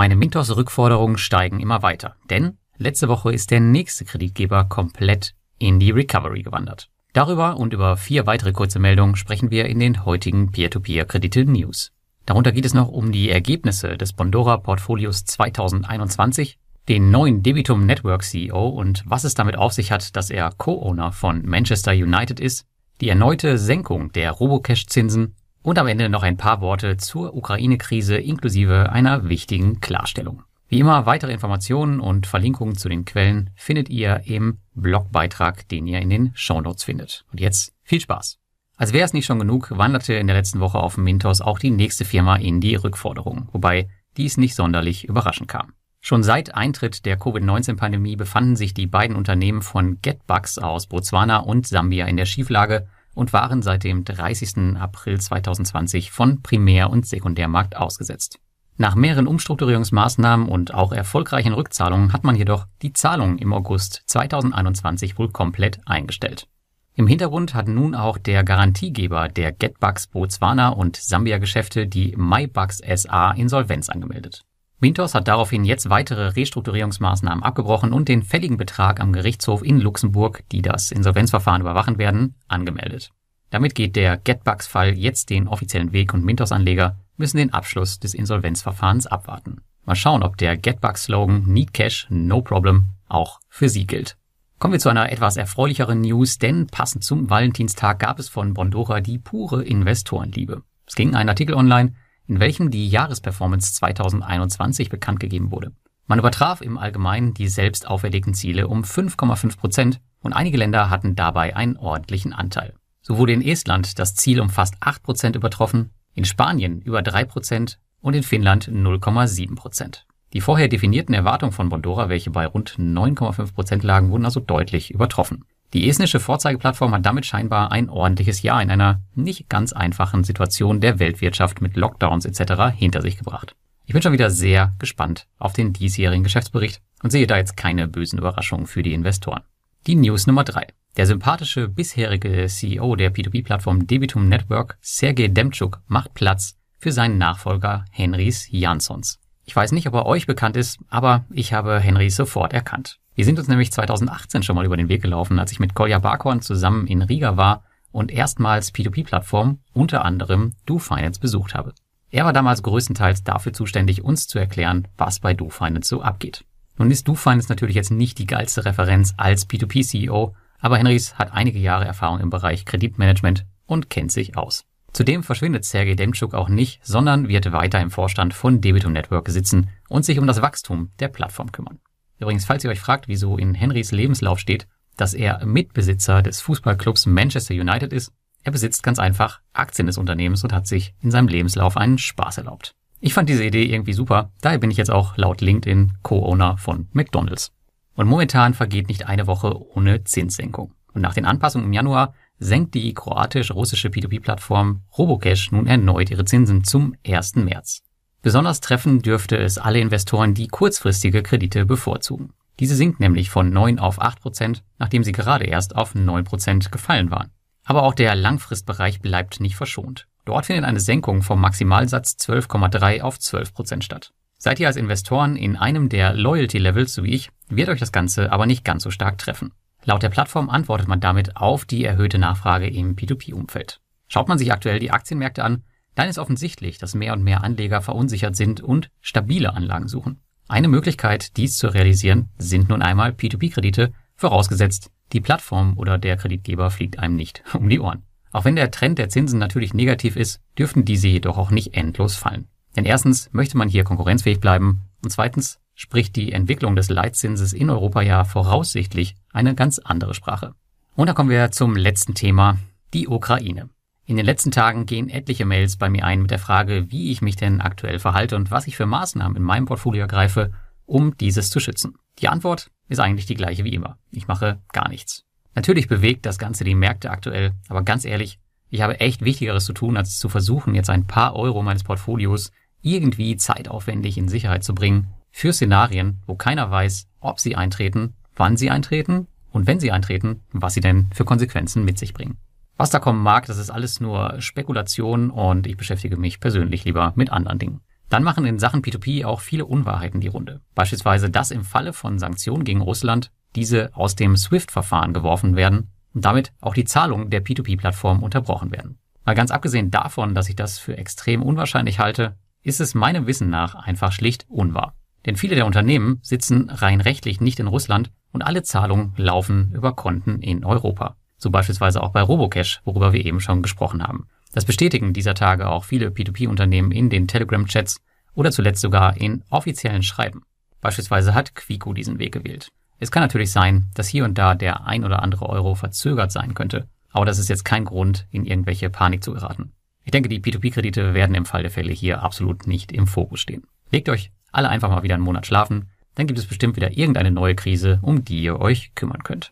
Meine Mintos-Rückforderungen steigen immer weiter, denn letzte Woche ist der nächste Kreditgeber komplett in die Recovery gewandert. Darüber und über vier weitere kurze Meldungen sprechen wir in den heutigen Peer-to-Peer-Kredite-News. Darunter geht es noch um die Ergebnisse des Bondora Portfolios 2021, den neuen Debitum Network CEO und was es damit auf sich hat, dass er Co-Owner von Manchester United ist, die erneute Senkung der Robocash-Zinsen und am Ende noch ein paar Worte zur Ukraine-Krise inklusive einer wichtigen Klarstellung. Wie immer, weitere Informationen und Verlinkungen zu den Quellen findet ihr im Blogbeitrag, den ihr in den Shownotes findet. Und jetzt viel Spaß! Als wäre es nicht schon genug, wanderte in der letzten Woche auf Mintos auch die nächste Firma in die Rückforderung, wobei dies nicht sonderlich überraschend kam. Schon seit Eintritt der Covid-19-Pandemie befanden sich die beiden Unternehmen von GetBucks aus Botswana und Sambia in der Schieflage und waren seit dem 30. April 2020 von Primär- und Sekundärmarkt ausgesetzt. Nach mehreren Umstrukturierungsmaßnahmen und auch erfolgreichen Rückzahlungen hat man jedoch die Zahlungen im August 2021 wohl komplett eingestellt. Im Hintergrund hat nun auch der Garantiegeber der GetBucks Botswana und Sambia Geschäfte die MyBucks SA Insolvenz angemeldet. Mintos hat daraufhin jetzt weitere Restrukturierungsmaßnahmen abgebrochen und den fälligen Betrag am Gerichtshof in Luxemburg, die das Insolvenzverfahren überwachen werden, angemeldet. Damit geht der GetBucks-Fall jetzt den offiziellen Weg und Mintos-Anleger müssen den Abschluss des Insolvenzverfahrens abwarten. Mal schauen, ob der GetBucks-Slogan Need Cash, No Problem auch für sie gilt. Kommen wir zu einer etwas erfreulicheren News, denn passend zum Valentinstag gab es von Bondora die pure Investorenliebe. Es ging ein Artikel online, in welchem die Jahresperformance 2021 bekannt gegeben wurde. Man übertraf im Allgemeinen die selbst auferlegten Ziele um 5,5 Prozent und einige Länder hatten dabei einen ordentlichen Anteil. So wurde in Estland das Ziel um fast 8 Prozent übertroffen, in Spanien über 3 Prozent und in Finnland 0,7 Prozent. Die vorher definierten Erwartungen von Bondora, welche bei rund 9,5 Prozent lagen, wurden also deutlich übertroffen. Die estnische Vorzeigeplattform hat damit scheinbar ein ordentliches Jahr in einer nicht ganz einfachen Situation der Weltwirtschaft mit Lockdowns etc. hinter sich gebracht. Ich bin schon wieder sehr gespannt auf den diesjährigen Geschäftsbericht und sehe da jetzt keine bösen Überraschungen für die Investoren. Die News Nummer drei: Der sympathische bisherige CEO der P2P-Plattform Debitum Network, Sergej Demchuk, macht Platz für seinen Nachfolger Henrys Jansons. Ich weiß nicht, ob er euch bekannt ist, aber ich habe Henry sofort erkannt. Wir sind uns nämlich 2018 schon mal über den Weg gelaufen, als ich mit Kolja Barkhorn zusammen in Riga war und erstmals P2P-Plattformen, unter anderem DoFinance, besucht habe. Er war damals größtenteils dafür zuständig, uns zu erklären, was bei DoFinance so abgeht. Nun ist DoFinance natürlich jetzt nicht die geilste Referenz als P2P-CEO, aber Henrys hat einige Jahre Erfahrung im Bereich Kreditmanagement und kennt sich aus. Zudem verschwindet Sergei Demchuk auch nicht, sondern wird weiter im Vorstand von Debitum Network sitzen und sich um das Wachstum der Plattform kümmern. Übrigens, falls ihr euch fragt, wieso in Henrys Lebenslauf steht, dass er Mitbesitzer des Fußballclubs Manchester United ist, er besitzt ganz einfach Aktien des Unternehmens und hat sich in seinem Lebenslauf einen Spaß erlaubt. Ich fand diese Idee irgendwie super, daher bin ich jetzt auch laut LinkedIn Co-Owner von McDonald's. Und momentan vergeht nicht eine Woche ohne Zinssenkung. Und nach den Anpassungen im Januar senkt die kroatisch-russische P2P-Plattform Robocash nun erneut ihre Zinsen zum 1. März. Besonders treffen dürfte es alle Investoren, die kurzfristige Kredite bevorzugen. Diese sinkt nämlich von 9 auf 8 Prozent, nachdem sie gerade erst auf 9 Prozent gefallen waren. Aber auch der Langfristbereich bleibt nicht verschont. Dort findet eine Senkung vom Maximalsatz 12,3 auf 12 Prozent statt. Seid ihr als Investoren in einem der Loyalty-Levels, so wie ich, wird euch das Ganze aber nicht ganz so stark treffen. Laut der Plattform antwortet man damit auf die erhöhte Nachfrage im P2P-Umfeld. Schaut man sich aktuell die Aktienmärkte an, dann ist offensichtlich, dass mehr und mehr Anleger verunsichert sind und stabile Anlagen suchen. Eine Möglichkeit, dies zu realisieren, sind nun einmal P2P-Kredite, vorausgesetzt, die Plattform oder der Kreditgeber fliegt einem nicht um die Ohren. Auch wenn der Trend der Zinsen natürlich negativ ist, dürften diese jedoch auch nicht endlos fallen. Denn erstens möchte man hier konkurrenzfähig bleiben und zweitens spricht die Entwicklung des Leitzinses in Europa ja voraussichtlich eine ganz andere Sprache. Und da kommen wir zum letzten Thema, die Ukraine. In den letzten Tagen gehen etliche Mails bei mir ein mit der Frage, wie ich mich denn aktuell verhalte und was ich für Maßnahmen in meinem Portfolio ergreife, um dieses zu schützen. Die Antwort ist eigentlich die gleiche wie immer. Ich mache gar nichts. Natürlich bewegt das Ganze die Märkte aktuell, aber ganz ehrlich, ich habe echt Wichtigeres zu tun, als zu versuchen, jetzt ein paar Euro meines Portfolios irgendwie zeitaufwendig in Sicherheit zu bringen für Szenarien, wo keiner weiß, ob sie eintreten, wann sie eintreten und wenn sie eintreten, was sie denn für Konsequenzen mit sich bringen. Was da kommen mag, das ist alles nur Spekulation und ich beschäftige mich persönlich lieber mit anderen Dingen. Dann machen in Sachen P2P auch viele Unwahrheiten die Runde. Beispielsweise, dass im Falle von Sanktionen gegen Russland diese aus dem SWIFT-Verfahren geworfen werden und damit auch die Zahlungen der P2P-Plattform unterbrochen werden. Mal ganz abgesehen davon, dass ich das für extrem unwahrscheinlich halte, ist es meinem Wissen nach einfach schlicht unwahr. Denn viele der Unternehmen sitzen rein rechtlich nicht in Russland und alle Zahlungen laufen über Konten in Europa. So beispielsweise auch bei Robocash, worüber wir eben schon gesprochen haben. Das bestätigen dieser Tage auch viele P2P-Unternehmen in den Telegram-Chats oder zuletzt sogar in offiziellen Schreiben. Beispielsweise hat Quico diesen Weg gewählt. Es kann natürlich sein, dass hier und da der ein oder andere Euro verzögert sein könnte, aber das ist jetzt kein Grund, in irgendwelche Panik zu geraten. Ich denke, die P2P-Kredite werden im Fall der Fälle hier absolut nicht im Fokus stehen. Legt euch alle einfach mal wieder einen Monat schlafen, dann gibt es bestimmt wieder irgendeine neue Krise, um die ihr euch kümmern könnt.